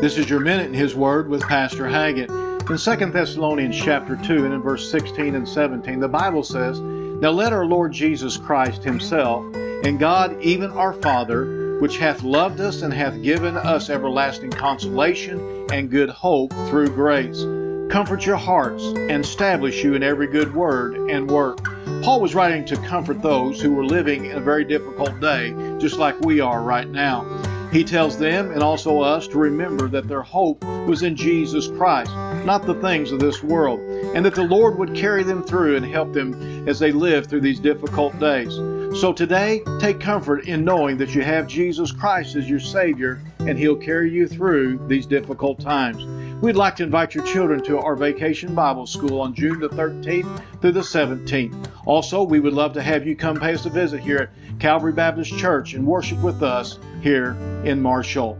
This is your minute in His Word with Pastor Haggett. In 2 Thessalonians chapter 2 and in verse 16 and 17, the Bible says, Now let our Lord Jesus Christ Himself and God, even our Father, which hath loved us and hath given us everlasting consolation and good hope through grace, comfort your hearts and establish you in every good word and work. Paul was writing to comfort those who were living in a very difficult day, just like we are right now. He tells them and also us to remember that their hope was in Jesus Christ, not the things of this world, and that the Lord would carry them through and help them as they live through these difficult days. So today, take comfort in knowing that you have Jesus Christ as your Savior and He'll carry you through these difficult times. We'd like to invite your children to our vacation Bible school on June the 13th through the 17th. Also, we would love to have you come pay us a visit here at Calvary Baptist Church and worship with us here in Marshall.